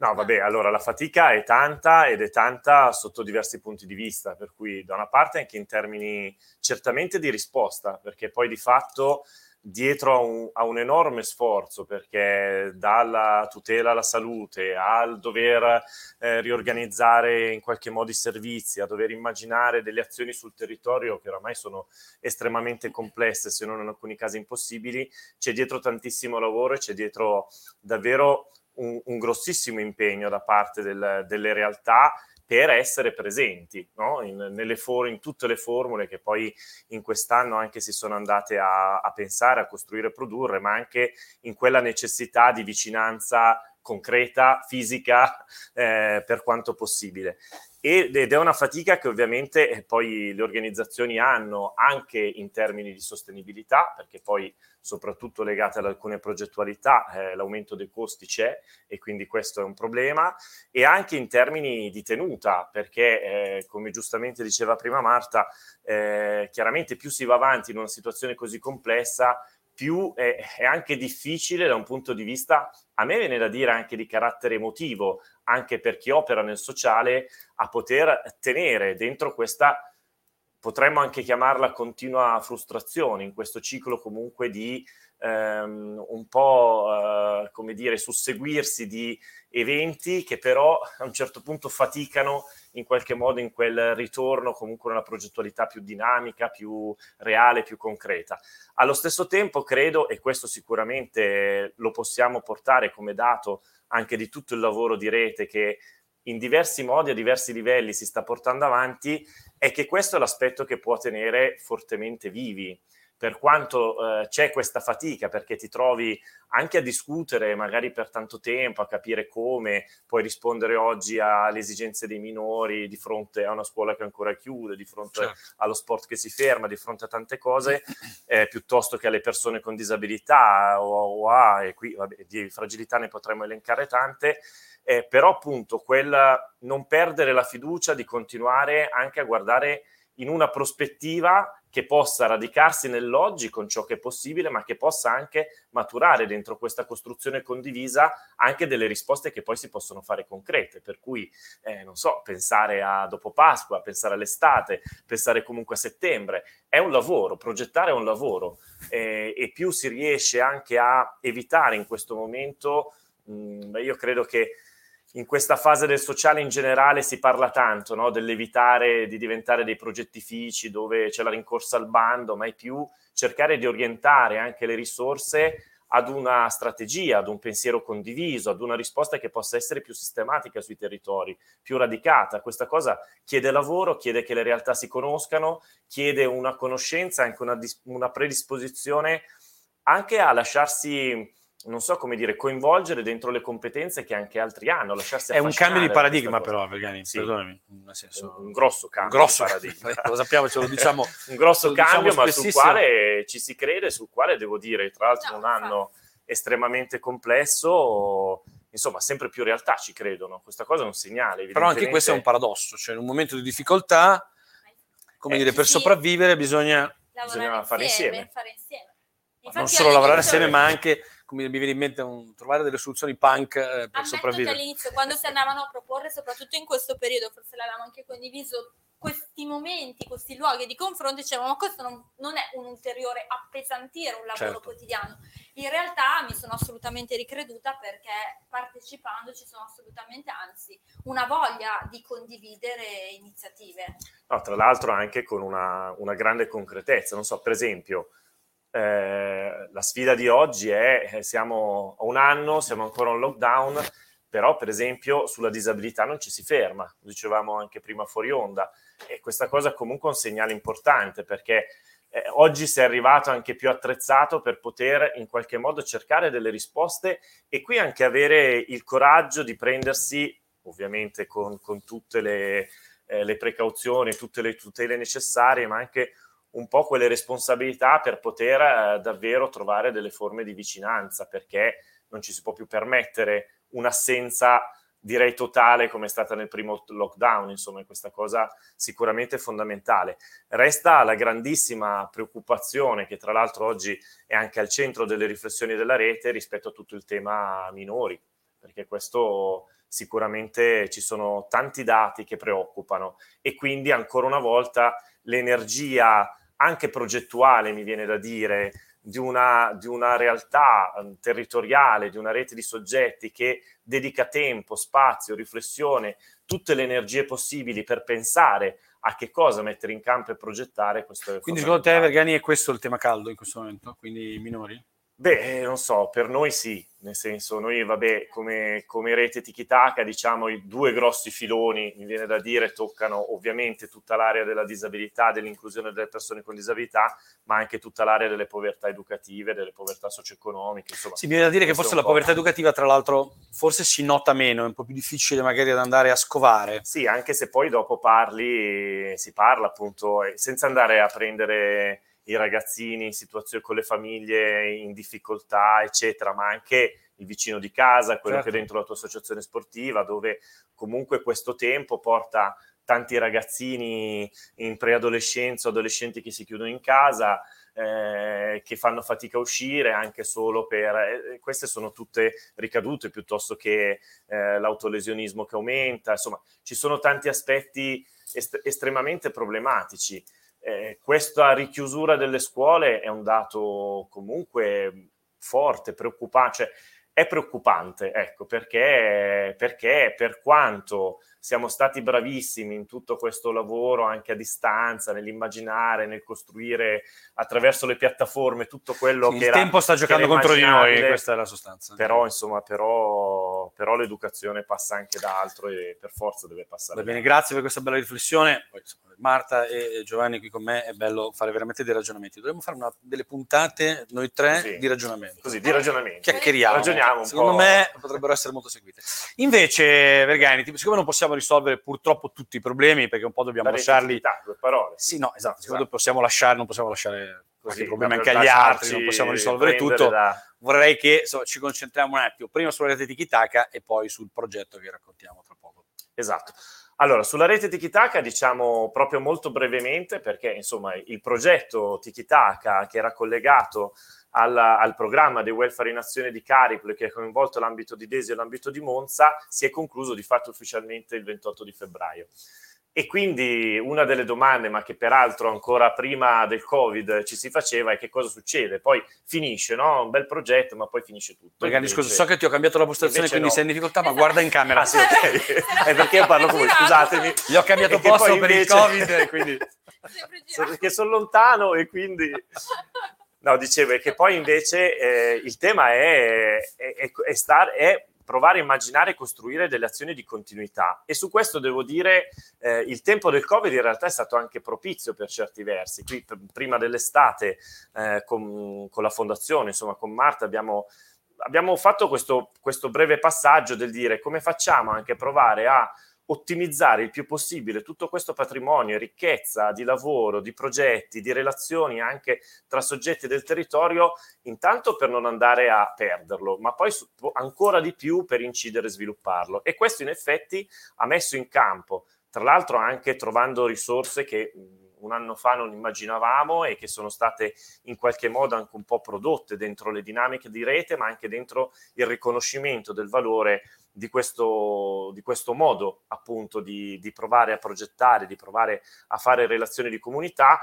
Speaker 3: No, vabbè, allora la fatica è tanta ed è tanta sotto diversi punti di vista, per cui da una parte anche in termini certamente di risposta, perché poi di fatto dietro a un, a un, enorme sforzo perché dalla tutela alla salute al dover eh, riorganizzare in qualche modo i servizi, a dover immaginare delle azioni sul territorio che oramai sono estremamente complesse, se non in alcuni casi impossibili, c'è dietro tantissimo lavoro e c'è dietro davvero un, un grossissimo impegno da parte del, delle realtà per essere presenti no? in, for- in, tutte le formule che poi in quest'anno anche si sono andate a, a pensare, a costruire e produrre, ma anche in quella necessità di vicinanza concreta, fisica, eh, per quanto possibile ed è una fatica che ovviamente eh, poi le organizzazioni hanno anche in termini di sostenibilità, perché poi soprattutto legate ad alcune progettualità eh, l'aumento dei costi c'è e quindi questo è un problema, e anche in termini di tenuta, perché eh, come giustamente diceva prima Marta, eh, chiaramente più si va avanti in una situazione così complessa, più è, è, anche difficile da un punto di vista, a me viene da dire anche di carattere emotivo, anche per chi opera nel sociale, a poter tenere dentro questa, potremmo anche chiamarla continua frustrazione, in questo ciclo comunque di ehm, un po', eh, come dire, susseguirsi di eventi che però a un certo punto faticano in qualche modo in quel ritorno comunque una progettualità più dinamica, più reale, più concreta. Allo stesso tempo credo, e questo sicuramente lo possiamo portare come dato anche di tutto il lavoro di rete che in diversi modi, a diversi livelli si sta portando avanti, è che questo è l'aspetto che può tenere fortemente vivi per quanto eh, c'è questa fatica, perché ti trovi anche a discutere magari per tanto tempo, a capire come puoi rispondere oggi alle esigenze dei minori di fronte a una scuola che ancora chiude, di fronte certo. allo sport che si ferma, di fronte a tante cose, eh, piuttosto che alle persone con disabilità o, o a, e qui vabbè, di fragilità ne potremmo elencare tante, eh, però appunto quel non perdere la fiducia di continuare anche a guardare in una prospettiva che possa radicarsi nell'oggi con ciò che è possibile, ma che possa anche maturare dentro questa costruzione condivisa anche delle risposte che poi si possono fare concrete. Per cui, eh, non so, pensare a dopo Pasqua, pensare all'estate, pensare comunque a settembre, è un lavoro, progettare è un lavoro eh, e più si riesce anche a evitare in questo momento, mh, mm, io credo che in questa fase del sociale in generale si parla tanto no? dell'evitare di diventare dei progettifici dove c'è la rincorsa al bando, ma è più cercare di orientare anche le risorse ad una strategia, ad un pensiero condiviso, ad una risposta che possa essere più sistematica sui territori, più radicata. Questa cosa chiede lavoro, chiede che le realtà si conoscano, chiede una conoscenza, anche una, una predisposizione anche a lasciarsi non so come dire, coinvolgere dentro le competenze che anche altri hanno, lasciarsi
Speaker 1: È un cambio di paradigma però, Vergani, sì. perdonami.
Speaker 3: Senso, un, un, grosso cambio
Speaker 1: un grosso, di paradigma. lo sappiamo, ce lo diciamo.
Speaker 3: un grosso cambio, diciamo ma sul quale ci si crede, sul quale devo dire, tra l'altro no, un anno estremamente complesso, insomma, sempre più realtà ci credono. Questa cosa è un segnale.
Speaker 1: Però anche questo è un paradosso, cioè in un momento di difficoltà, come eh, dire, per sì. sopravvivere bisogna,
Speaker 3: bisogna fare insieme.
Speaker 2: Fare insieme.
Speaker 1: non solo lavorare insieme, ma anche mi viene in mente, un, trovare delle soluzioni punk eh, per Ammetto sopravvivere.
Speaker 2: all'inizio, quando si andavano a proporre, soprattutto in questo periodo, forse l'avevamo anche condiviso, questi momenti, questi luoghi di confronto, dicevamo, ma questo non, non è un ulteriore appesantire un lavoro certo. quotidiano. In realtà mi sono assolutamente ricreduta perché partecipando ci sono assolutamente, anzi, una voglia di condividere iniziative.
Speaker 3: No, tra l'altro anche con una, una grande concretezza, non so, per esempio eh, la sfida di oggi è, eh, siamo a un anno, siamo ancora in lockdown, però per esempio sulla disabilità non ci si ferma, lo dicevamo anche prima fuori onda, e questa cosa è comunque un segnale importante perché eh, oggi si è arrivato anche più attrezzato per poter in qualche modo cercare delle risposte e qui anche avere il coraggio di prendersi, ovviamente con, con tutte le, eh, le precauzioni, tutte le tutele necessarie, ma anche un po' quelle responsabilità per poter eh, davvero trovare delle forme di vicinanza, perché non ci si può più permettere un'assenza direi totale come è stata nel primo lockdown, insomma questa cosa sicuramente fondamentale. Resta la grandissima preoccupazione che tra l'altro oggi è anche al centro delle riflessioni della rete rispetto a tutto il tema minori, perché questo sicuramente ci sono tanti dati che preoccupano e quindi ancora una volta l'energia anche progettuale, mi viene da dire, di una, di una realtà um, territoriale, di una rete di soggetti che dedica tempo, spazio, riflessione, tutte le energie possibili per pensare a che cosa mettere in campo e progettare questo.
Speaker 1: Quindi secondo te, Vergani, è questo il tema caldo in questo momento? Quindi i minori?
Speaker 3: Beh, non so, per noi sì, nel senso, noi, vabbè, come, come rete Tikitaka, diciamo, i due grossi filoni, mi viene da dire, toccano ovviamente tutta l'area della disabilità, dell'inclusione delle persone con disabilità, ma anche tutta l'area delle povertà educative, delle povertà socio-economiche. Insomma,
Speaker 1: sì, mi viene da dire che forse la povertà educativa, tra l'altro, forse si nota meno, è un po' più difficile magari da andare a scovare.
Speaker 3: Sì, anche se poi dopo parli, si parla appunto, senza andare a prendere i ragazzini in situazione con le famiglie in difficoltà, eccetera, ma anche il vicino di casa, quello certo. che è dentro la tua associazione sportiva, dove comunque questo tempo porta tanti ragazzini in preadolescenza, adolescenti che si chiudono in casa, eh, che fanno fatica a uscire anche solo per... Eh, queste sono tutte ricadute piuttosto che eh, l'autolesionismo che aumenta, insomma ci sono tanti aspetti est- estremamente problematici eh, questa richiusura delle scuole è un dato comunque forte, preoccupante, cioè è preoccupante, ecco, perché, perché per quanto siamo stati bravissimi in tutto questo lavoro anche a distanza, nell'immaginare, nel costruire attraverso le piattaforme tutto quello
Speaker 1: sì,
Speaker 3: che
Speaker 1: il
Speaker 3: era...
Speaker 1: Il tempo sta giocando contro di noi, questa è la sostanza.
Speaker 3: Però, insomma, però, però, l'educazione passa anche da altro e per forza deve passare.
Speaker 1: Va bene, grazie per questa bella riflessione. Marta e Giovanni qui con me, è bello fare veramente dei ragionamenti. Dovremmo fare una, delle puntate, noi tre,
Speaker 3: così,
Speaker 1: di ragionamento.
Speaker 3: Così, di ragionamento.
Speaker 1: Chiacchieriamo.
Speaker 3: Ragioniamo un
Speaker 1: Secondo
Speaker 3: po'.
Speaker 1: me potrebbero essere molto seguite. Invece, Vergani, siccome non possiamo risolvere purtroppo tutti i problemi, perché un po' dobbiamo
Speaker 3: La
Speaker 1: lasciarli...
Speaker 3: due parole.
Speaker 1: Sì, no, esatto.
Speaker 3: Esatto.
Speaker 1: possiamo lasciare, non possiamo lasciare
Speaker 3: Così, lasciarci
Speaker 1: altri, non possiamo risolvere tutto.
Speaker 3: da-
Speaker 1: Vorrei che insomma, ci concentriamo un attimo prima sulla rete di Kitaka e poi sul progetto che raccontiamo tra poco.
Speaker 3: Esatto. Allora, sulla rete Tikitaka diciamo proprio molto brevemente perché insomma il progetto Tikitaka che era collegato alla- al programma dei welfare in azione di Cariplo che ha coinvolto l'ambito di Desio e l'ambito di Monza si è concluso di fatto ufficialmente il 28 di febbraio. E quindi una delle domande, ma che peraltro ancora prima del Covid ci si faceva, è che cosa succede? Poi finisce, no? Un bel progetto, ma poi finisce tutto.
Speaker 1: Vergani,
Speaker 3: Invece-
Speaker 1: scusa, so che ti ho cambiato la postazione,
Speaker 3: invece
Speaker 1: quindi
Speaker 3: no.
Speaker 1: sei in difficoltà, ma guarda in camera.
Speaker 3: Ah, sì, ok. È perché io parlo con voi, scusatemi.
Speaker 1: Gli ho cambiato
Speaker 3: E
Speaker 1: posto
Speaker 3: poi
Speaker 1: per
Speaker 3: invece-
Speaker 1: il Covid, e quindi...
Speaker 3: Perché sono lontano e quindi... No, dicevo, è che poi invece eh, il tema è, è, è, è star- è provare a immaginare e costruire delle azioni di continuità. E su questo devo dire, eh, il tempo del Covid in realtà è stato anche propizio per certi versi. Qui p- prima dell'estate eh, con, con la fondazione, insomma con Marta abbiamo, abbiamo fatto questo, questo breve passaggio del dire come facciamo anche provare a ottimizzare il più possibile tutto questo patrimonio, ricchezza di lavoro, di progetti, di relazioni anche tra soggetti del territorio, intanto per non andare a perderlo, ma poi ancora di più per incidere e svilupparlo. E questo in effetti ha messo in campo, tra l'altro anche trovando risorse che un anno fa non immaginavamo e che sono state in qualche modo anche un po' prodotte dentro le dinamiche di rete, ma anche dentro il riconoscimento del valore di questo, di questo modo appunto di, di provare a progettare, di provare a fare relazioni di comunità.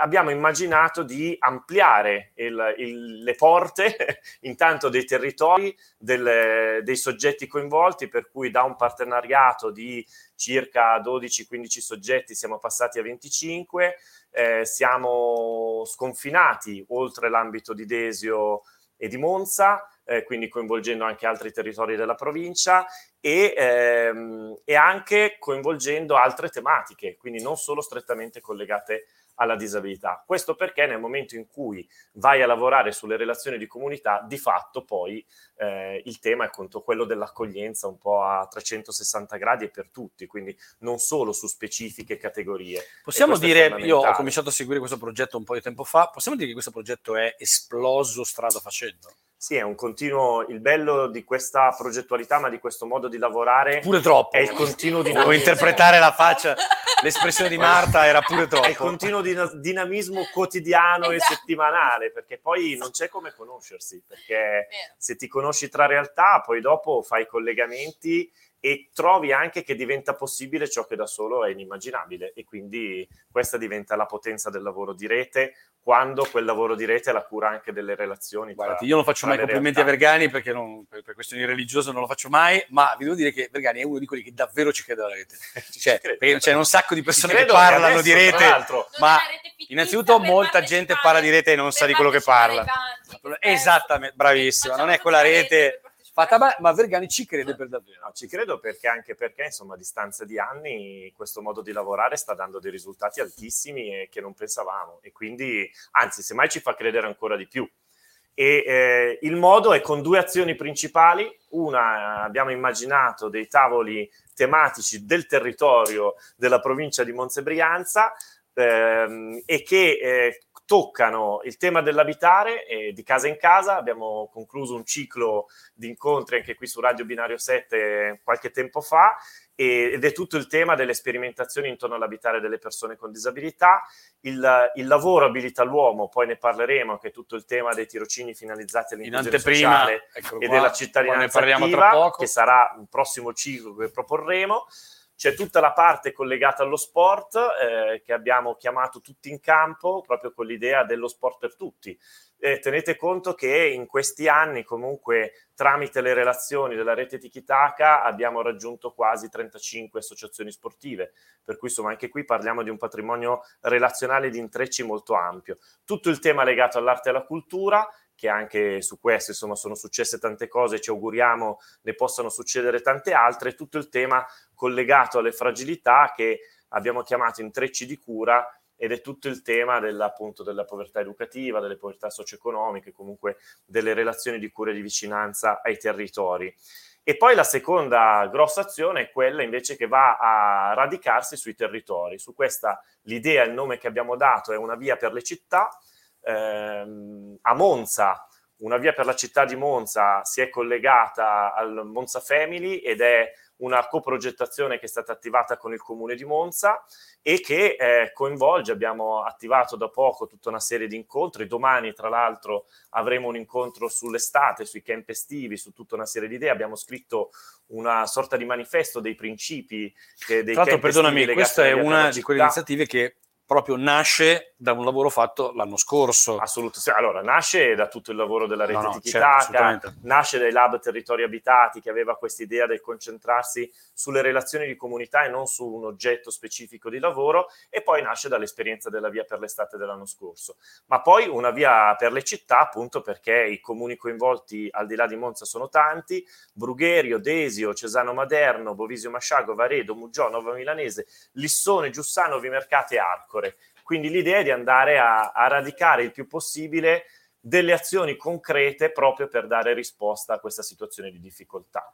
Speaker 3: Abbiamo immaginato di ampliare il- il- le porte intanto dei territori, del- dei soggetti coinvolti, per cui da un partenariato di circa 12-15 soggetti siamo passati a 25, eh, siamo sconfinati oltre l'ambito di Desio e di Monza, eh, quindi coinvolgendo anche altri territori della provincia e, ehm, e anche coinvolgendo altre tematiche, quindi non solo strettamente collegate alla disabilità. Questo perché nel momento in cui vai a lavorare sulle relazioni di comunità, di fatto poi eh, il tema è appunto quello dell'accoglienza un po' a 360 gradi e per tutti, quindi non solo su specifiche categorie.
Speaker 1: Possiamo dire, io ho cominciato a seguire questo progetto un po' di tempo fa, possiamo dire che questo progetto è esploso strada facendo?
Speaker 3: Sì, è un continuo, il bello di questa progettualità, ma di questo modo di lavorare
Speaker 1: Pure troppo.
Speaker 3: è il continuo
Speaker 1: Devo
Speaker 3: dinamismo.
Speaker 1: interpretare la faccia. l'espressione di Marta era pure troppo.
Speaker 3: È continuo din- dinamismo quotidiano
Speaker 2: Esatto.
Speaker 3: e settimanale, perché poi non c'è come conoscersi, perché se ti conosci tra realtà, poi dopo fai collegamenti e trovi anche che diventa possibile ciò che da solo è inimmaginabile e quindi questa diventa la potenza del lavoro di rete quando quel lavoro di rete è la cura anche delle relazioni. tra-
Speaker 1: io non faccio mai complimenti a
Speaker 3: realtà.
Speaker 1: Vergani perché non- per, per questioni religiose non lo faccio mai, ma vi devo dire che Vergani è uno di quelli che davvero ci crede alla rete.
Speaker 3: Ci
Speaker 1: Cioè,
Speaker 3: credo.
Speaker 1: perché c'è un sacco di persone che parlano
Speaker 3: adesso,
Speaker 1: di
Speaker 3: tra
Speaker 1: rete, ma
Speaker 2: rete
Speaker 1: innanzitutto molta gente parla di rete e non sa di quello che parla. Esattamente, bravissima, non è quella rete fatta ma, Vergani ci crede per davvero.
Speaker 3: No, ci credo perché anche perché, insomma, a distanza di anni questo modo di lavorare sta dando dei risultati altissimi e che non pensavamo e quindi, anzi, semmai ci fa credere ancora di più. E eh, il modo è con due azioni principali. Una, abbiamo immaginato dei tavoli tematici del territorio della provincia di Monza e Brianza ehm, e che eh, toccano il tema dell'abitare eh, di casa in casa. Abbiamo concluso un ciclo di incontri anche qui su Radio Binario 7 qualche tempo fa e- ed è tutto il tema delle sperimentazioni intorno all'abitare delle persone con disabilità. Il, il lavoro abilita l'uomo, poi ne parleremo, che è tutto il tema dei tirocini finalizzati
Speaker 1: In
Speaker 3: all'inclusione sociale
Speaker 1: eccolo
Speaker 3: e
Speaker 1: qua,
Speaker 3: della
Speaker 1: poi ne
Speaker 3: cittadinanza
Speaker 1: parliamo
Speaker 3: attiva,
Speaker 1: tra poco.
Speaker 3: che sarà un prossimo ciclo che proporremo. C'è tutta la parte collegata allo sport eh, che abbiamo chiamato tutti in campo proprio con l'idea dello sport per tutti. Eh, tenete conto che in questi anni comunque tramite le relazioni della rete Tikitaka abbiamo raggiunto quasi 35 associazioni sportive, per cui insomma anche qui parliamo di un patrimonio relazionale di intrecci molto ampio. Tutto il tema legato all'arte e alla cultura, che anche su questo insomma sono successe tante cose, ci auguriamo ne possano succedere tante altre, tutto il tema collegato alle fragilità che abbiamo chiamato intrecci di cura ed è tutto il tema della, della povertà educativa, delle povertà socio-economiche, comunque delle relazioni di cura e di vicinanza ai territori. E poi la seconda grossa azione è quella invece che va a radicarsi sui territori. Su questa l'idea, il nome che abbiamo dato è una via per le città. Ehm, a Monza, una via per la città di Monza si è collegata al Monza Family ed è una coprogettazione che è stata attivata con il comune di Monza e che eh, coinvolge, abbiamo attivato da poco tutta una serie di incontri, domani tra l'altro avremo un incontro sull'estate, sui camp estivi, su tutta una serie di idee, abbiamo scritto una sorta di manifesto dei principi che, dei
Speaker 1: Tra l'altro, perdonami, questa è una di quelle iniziative che proprio nasce da un lavoro fatto l'anno scorso.
Speaker 3: Assolutamente. Allora, nasce da tutto il lavoro della rete
Speaker 1: No, no,
Speaker 3: di
Speaker 1: certo,
Speaker 3: nasce dai lab territori abitati che aveva questa idea del concentrarsi sulle relazioni di comunità e non su un oggetto specifico di lavoro e poi nasce dall'esperienza della via per l'estate dell'anno scorso. Ma poi una via per le città appunto perché i comuni coinvolti al di là di Monza sono tanti, Brugherio, Desio, Cesano Maderno, Bovisio Masciago, Varedo, Mugiò, Nova Milanese, Lissone, Giussano, Vimercate e Arcore. Quindi l'idea è di andare a, a radicare il più possibile delle azioni concrete proprio per dare risposta a questa situazione di difficoltà.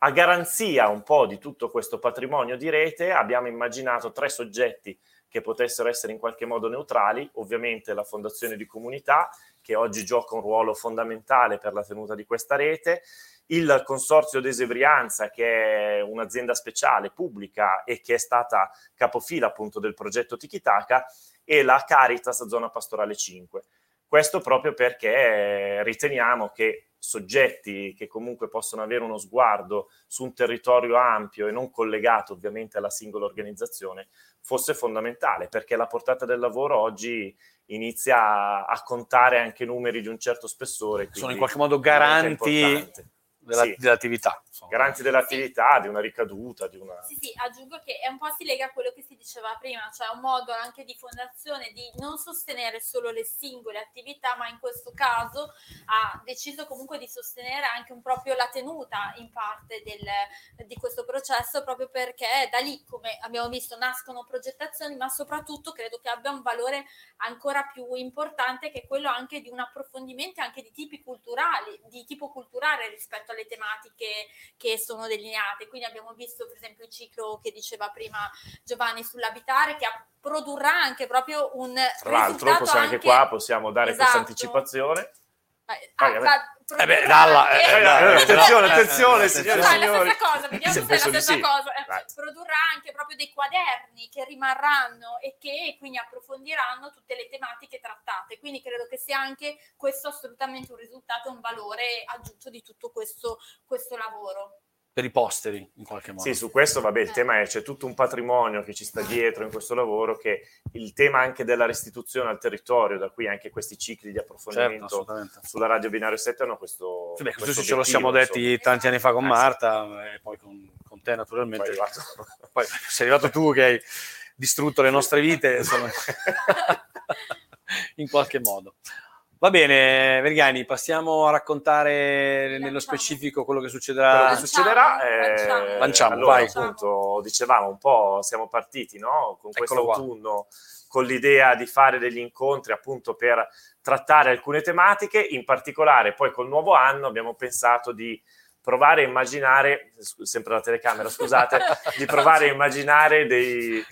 Speaker 3: A garanzia un po' di tutto questo patrimonio di rete abbiamo immaginato tre soggetti che potessero essere in qualche modo neutrali, ovviamente la Fondazione di Comunità, che oggi gioca un ruolo fondamentale per la tenuta di questa rete, il Consorzio Desebrianza, che è un'azienda speciale, pubblica e che è stata capofila appunto del progetto Tikitaka, e la Caritas Zona Pastorale 5. Questo proprio perché riteniamo che soggetti che comunque possono avere uno sguardo su un territorio ampio e non collegato ovviamente alla singola organizzazione fosse fondamentale, perché la portata del lavoro oggi inizia a, a contare anche numeri di un certo spessore.
Speaker 1: Sono in qualche modo garanti. Della-
Speaker 3: Sì.
Speaker 1: dell'attività. insomma.
Speaker 3: Garanti dell'attività, di una ricaduta, di una...
Speaker 2: Sì, sì, aggiungo che è un po' si lega a quello che si diceva prima, cioè un modo anche di fondazione di non sostenere solo le singole attività, ma in questo caso ha deciso comunque di sostenere anche un proprio la tenuta in parte del- di questo processo, proprio perché da lì, come abbiamo visto, nascono progettazioni, ma soprattutto credo che abbia un valore ancora più importante che è quello anche di un approfondimento anche di tipi culturali, di tipo culturale rispetto alle tematiche che sono delineate. Quindi abbiamo visto per esempio il ciclo che diceva prima Giovanni sull'abitare che produrrà anche proprio un
Speaker 3: Tra l'altro, anche
Speaker 2: anche-
Speaker 3: qua possiamo dare questa
Speaker 2: Esatto.
Speaker 3: anticipazione.
Speaker 2: Ah,
Speaker 3: vabbè.
Speaker 2: tra-
Speaker 1: Eh beh, dalla, eh,
Speaker 3: Eh, attenzione, attenzione, signore
Speaker 2: No, è la
Speaker 3: signori.
Speaker 2: stessa cosa, vediamo se è la stessa
Speaker 3: sì.
Speaker 2: cosa. Eh,
Speaker 3: Dai.
Speaker 2: Produrrà anche proprio dei quaderni che rimarranno e che quindi approfondiranno tutte le tematiche trattate. Quindi credo che sia anche questo assolutamente un risultato e un valore aggiunto di tutto questo, questo lavoro.
Speaker 1: Per i posteri in qualche modo.
Speaker 3: Sì, su questo vabbè, il
Speaker 2: Eh.
Speaker 3: tema è c'è tutto un patrimonio che ci sta dietro in questo lavoro, che il tema anche della restituzione al territorio, da qui anche questi cicli di
Speaker 1: certo,
Speaker 3: approfondimento
Speaker 1: assolutamente.
Speaker 3: sulla radio binario 7 hanno questo,
Speaker 1: Sì, beh, questo
Speaker 3: questo
Speaker 1: ce lo siamo detti
Speaker 3: insomma.
Speaker 1: tanti anni fa con
Speaker 3: Eh.
Speaker 1: Marta e poi con, con te
Speaker 3: Poi
Speaker 1: naturalmente.
Speaker 3: è arrivato-
Speaker 1: Poi sei arrivato tu che hai distrutto le nostre vite, insomma, in qualche modo. Va bene, Vergani, passiamo a raccontare nello
Speaker 2: Lanciamo.
Speaker 1: specifico quello che
Speaker 3: Quello
Speaker 1: succederà.
Speaker 3: che succederà è
Speaker 2: Lanciamo.
Speaker 1: Lanciamo,
Speaker 3: allora,
Speaker 1: vai.
Speaker 3: appunto dicevamo un po' siamo partiti no? con questo autunno con l'idea di fare degli incontri appunto per trattare alcune tematiche in particolare poi col nuovo anno abbiamo pensato di provare a immaginare sempre la telecamera scusate di provare a immaginare dei,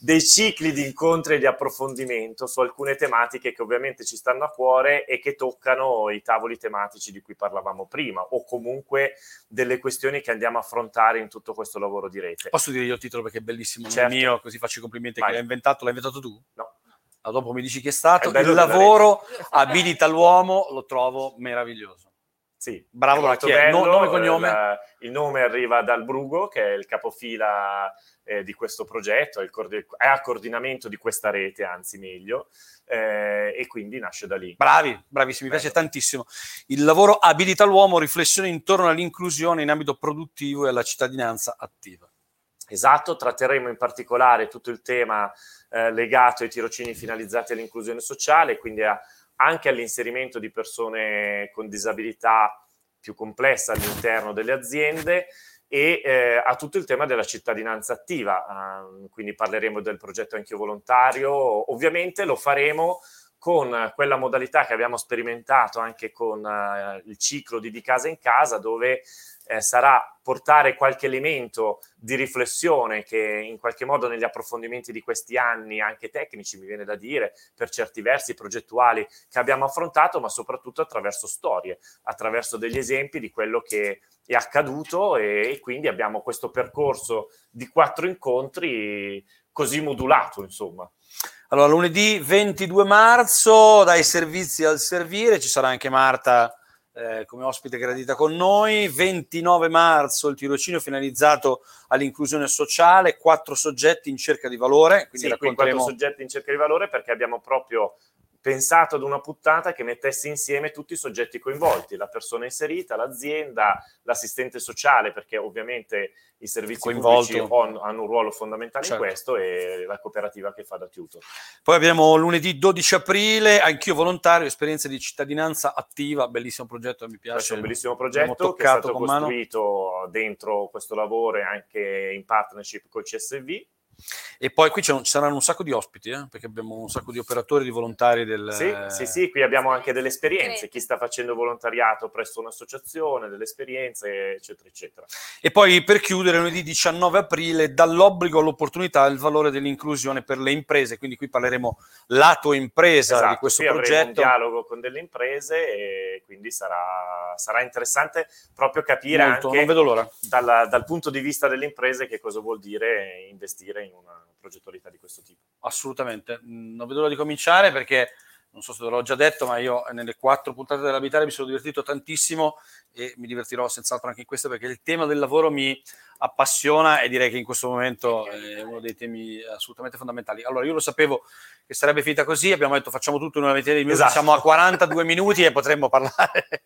Speaker 3: dei cicli di incontri e di approfondimento su alcune tematiche che ovviamente ci stanno a cuore e che toccano i tavoli tematici di cui parlavamo prima o comunque delle questioni che andiamo a affrontare in tutto questo lavoro di rete.
Speaker 1: Posso dire io il titolo perché è bellissimo, non
Speaker 3: Certo.
Speaker 1: è mio, così faccio i complimenti
Speaker 3: Vai.
Speaker 1: l'ha inventato. L'hai inventato tu?
Speaker 3: No.
Speaker 1: Ah, dopo mi dici chi è stato.
Speaker 3: È
Speaker 1: il lavoro abilita l'uomo, lo trovo meraviglioso.
Speaker 3: Sì,
Speaker 1: Bravo? No-
Speaker 3: bello,
Speaker 1: nome e cognome?
Speaker 3: Il, il nome arriva dal Brugo, che è il capofila eh, di questo progetto, è, il è a coordinamento di questa rete, anzi meglio, eh, e quindi nasce da lì.
Speaker 1: Bravi, bravissimi, mi piace tantissimo. Il lavoro abilita l'uomo, riflessione intorno all'inclusione in ambito produttivo e alla cittadinanza attiva.
Speaker 3: Esatto, tratteremo in particolare tutto il tema eh, legato ai tirocini finalizzati all'inclusione sociale, quindi a- anche all'inserimento di persone con disabilità più complessa all'interno delle aziende e eh, a tutto il tema della cittadinanza attiva. Ah, quindi parleremo del progetto Anch'io Volontario. Ovviamente lo faremo con quella modalità che abbiamo sperimentato anche con eh, il ciclo di Di Casa in Casa, dove eh, sarà portare qualche elemento di riflessione che in qualche modo negli approfondimenti di questi anni, anche tecnici, mi viene da dire, per certi versi progettuali che abbiamo affrontato, ma soprattutto attraverso storie, attraverso degli esempi di quello che è accaduto e, e quindi abbiamo questo percorso di quattro incontri così modulato, insomma.
Speaker 1: Allora, lunedì 22 marzo, dai servizi al servire, ci sarà anche Marta eh, come ospite gradita con noi. 29 marzo, il tirocinio finalizzato all'inclusione sociale, quattro soggetti in cerca di valore. Quindi
Speaker 3: Sì, qui quattro
Speaker 1: racconteremo
Speaker 3: soggetti in cerca di valore perché abbiamo proprio pensato ad una puntata che mettesse insieme tutti i soggetti coinvolti, la persona inserita, l'azienda, l'assistente sociale, perché ovviamente i servizi on- hanno un ruolo fondamentale
Speaker 1: Certo.
Speaker 3: in questo e la cooperativa che fa da tutor.
Speaker 1: Poi abbiamo lunedì 12 aprile, anch'io volontario, esperienza di cittadinanza attiva, bellissimo progetto, mi piace.
Speaker 3: È un bellissimo progetto che è stato
Speaker 1: con mano.
Speaker 3: costruito dentro questo lavoro e anche in partnership col CSV.
Speaker 1: E poi qui un- ci saranno un sacco di ospiti, eh, perché abbiamo un sacco di operatori, di volontari del...
Speaker 3: Sì, sì, sì, qui abbiamo anche delle esperienze, chi sta facendo volontariato presso un'associazione, delle esperienze, eccetera, eccetera.
Speaker 1: E poi per chiudere, lunedì 19 aprile, dall'obbligo all'opportunità il valore dell'inclusione per le imprese. Quindi qui parleremo lato impresa
Speaker 3: Esatto,
Speaker 1: di questo
Speaker 3: qui avremo un
Speaker 1: progetto.
Speaker 3: dialogo con delle imprese e quindi sarà, sarà interessante proprio capire
Speaker 1: Molto,
Speaker 3: anche
Speaker 1: non vedo l'ora.
Speaker 3: dalla- dal punto di vista delle imprese che cosa vuol dire investire in una progettualità di questo tipo.
Speaker 1: Assolutamente. Mm, Non vedo l'ora di cominciare perché, non so se te l'ho già detto, ma io nelle quattro puntate dell'abitare mi sono divertito tantissimo e mi divertirò senz'altro anche in questa perché il tema del lavoro mi appassiona e direi che in questo momento è uno dei temi assolutamente fondamentali. Allora, io lo sapevo che sarebbe finita così, abbiamo detto facciamo tutto in una ventina di minuti,
Speaker 3: Esatto.
Speaker 1: siamo a 42 minuti e potremmo parlare,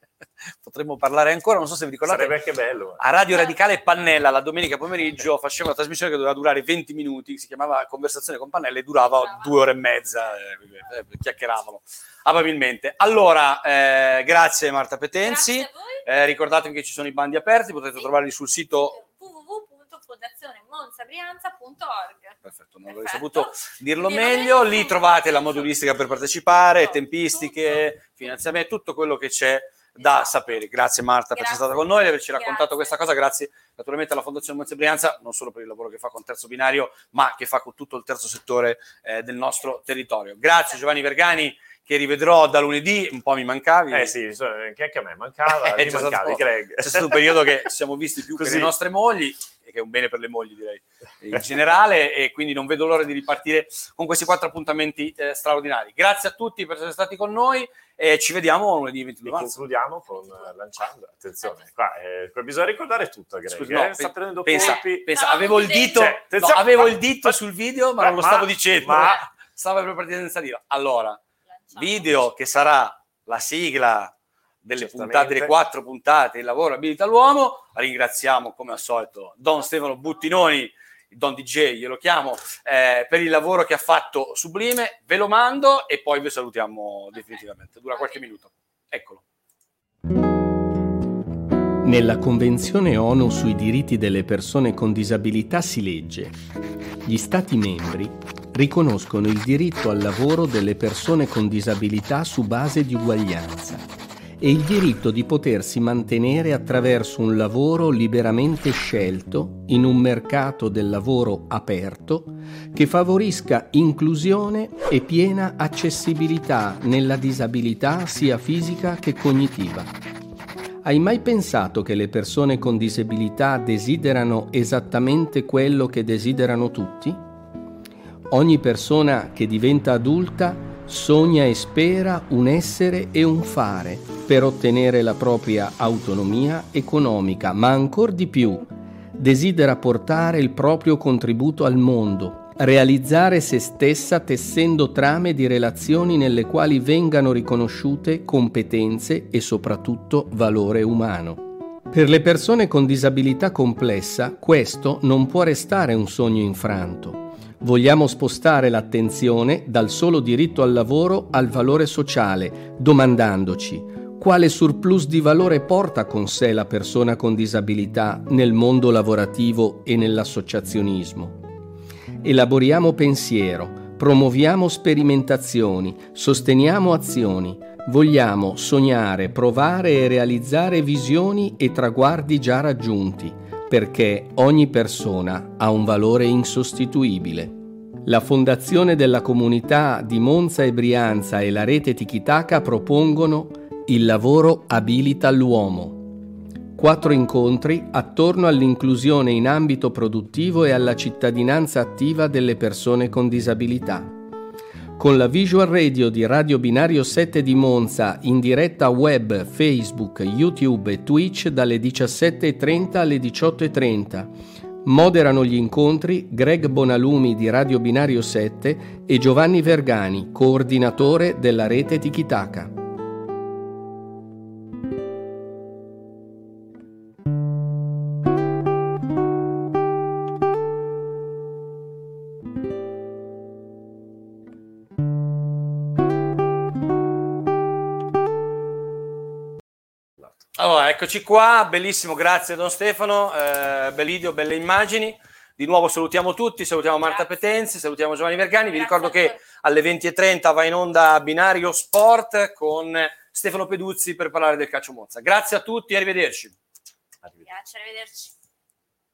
Speaker 1: potremmo parlare ancora, non so se vi ricordate.
Speaker 3: Sarebbe anche bello.
Speaker 1: A Radio Radicale Pannella la domenica pomeriggio faceva una trasmissione che doveva durare 20 minuti, si chiamava Conversazione con Pannella e durava due ore e mezza, eh, eh, chiacchieravano amabilmente. Allora, eh, grazie Marta Petenzi,
Speaker 2: Grazie a voi.
Speaker 1: Eh, ricordatevi che ci sono i bandi aperti, potete
Speaker 2: Sì.
Speaker 1: trovarli sul sito...
Speaker 2: www.fondazionemonzabrianza.org
Speaker 1: Perfetto, non avrei saputo dirlo meglio,
Speaker 2: meglio.
Speaker 1: lì trovate la modulistica per partecipare,
Speaker 2: Tutto,
Speaker 1: tempistiche, finanziamenti, tutto quello che c'è da sapere. Grazie Marta per essere
Speaker 2: Grazie.
Speaker 1: stata con noi, di averci raccontato
Speaker 2: Grazie.
Speaker 1: questa cosa. Grazie naturalmente alla Fondazione Monza Brianza, non solo per il lavoro che fa con Terzo Binario, ma che fa con tutto il terzo settore eh, del nostro territorio. Grazie Giovanni Vergani, che rivedrò da lunedì, un po' mi mancavi.
Speaker 3: Eh sì, che anche a me mancava,
Speaker 1: Eh,
Speaker 3: mi mancavi,
Speaker 1: stato-
Speaker 3: Greg.
Speaker 1: C'è stato un periodo che ci siamo visti più
Speaker 3: Così.
Speaker 1: per le nostre mogli, e che è un bene per le mogli direi, in generale, e quindi non vedo l'ora di ripartire con questi quattro appuntamenti eh, straordinari. Grazie a tutti per essere stati con noi e ci vediamo lunedì 22
Speaker 3: Li
Speaker 1: marzo.
Speaker 3: concludiamo con eh, lanciando, attenzione, qua, eh, qua bisogna ricordare tutto, Greg.
Speaker 1: Scusi,
Speaker 3: eh,
Speaker 1: no,
Speaker 3: sta
Speaker 1: pe-
Speaker 3: prendendo
Speaker 1: pensa,
Speaker 3: colpi.
Speaker 1: pensa, avevo il dito,
Speaker 3: Cioè,
Speaker 1: no, avevo
Speaker 3: ma-
Speaker 1: il dito
Speaker 3: ma-
Speaker 1: sul video, ma,
Speaker 3: ma-
Speaker 1: non lo stavo dicendo.
Speaker 3: ma-
Speaker 1: Stavo per partire senza dirlo. Allora,
Speaker 2: Lanciamo.
Speaker 1: video che sarà la sigla delle puntate, delle quattro puntate, il lavoro abilita l'uomo. Ringraziamo come al solito Don Stefano Buttinoni, Don DJ, glielo chiamo, eh, per il lavoro che ha fatto sublime. Ve lo mando e poi vi salutiamo definitivamente. Dura qualche minuto. Eccolo.
Speaker 4: Nella Convenzione ONU sui diritti delle persone con disabilità si legge Gli Stati membri riconoscono il diritto al lavoro delle persone con disabilità su base di uguaglianza e il diritto di potersi mantenere attraverso un lavoro liberamente scelto in un mercato del lavoro aperto che favorisca inclusione e piena accessibilità nella disabilità sia fisica che cognitiva. Hai mai pensato che le persone con disabilità desiderano esattamente quello che desiderano tutti? Ogni persona che diventa adulta sogna e spera un essere e un fare per ottenere la propria autonomia economica, ma ancor di più desidera portare il proprio contributo al mondo, realizzare se stessa tessendo trame di relazioni nelle quali vengano riconosciute competenze e soprattutto valore umano. Per le persone con disabilità complessa questo non può restare un sogno infranto. Vogliamo spostare l'attenzione dal solo diritto al lavoro al valore sociale, domandandoci quale surplus di valore porta con sé la persona con disabilità nel mondo lavorativo e nell'associazionismo. Elaboriamo pensiero, promuoviamo sperimentazioni, sosteniamo azioni, vogliamo sognare, provare e realizzare visioni e traguardi già raggiunti, perché ogni persona ha un valore insostituibile. La Fondazione della Comunità di Monza e Brianza e la rete Tikitaka propongono Il lavoro abilita l'uomo. Quattro incontri attorno all'inclusione in ambito produttivo e alla cittadinanza attiva delle persone con disabilità. Con la visual radio di Radio Binario 7 di Monza in diretta web, Facebook, YouTube e Twitch dalle 17.30 alle 18.30. Moderano gli incontri Greg Bonalumi di Radio Binario 7 e Giovanni Vergani, coordinatore della rete Tikitaka.
Speaker 1: Eccoci qua, bellissimo, grazie Don Stefano, eh, bel video, belle immagini. Di nuovo salutiamo tutti, salutiamo Marta
Speaker 2: Grazie.
Speaker 1: Petenzi, salutiamo Giovanni Vergani. Vi ricordo che alle 20.30 va in onda Binario Sport con Stefano Peduzzi per parlare del calcio Monza. Grazie a tutti, arrivederci.
Speaker 3: Arrivederci.
Speaker 2: Grazie, arrivederci.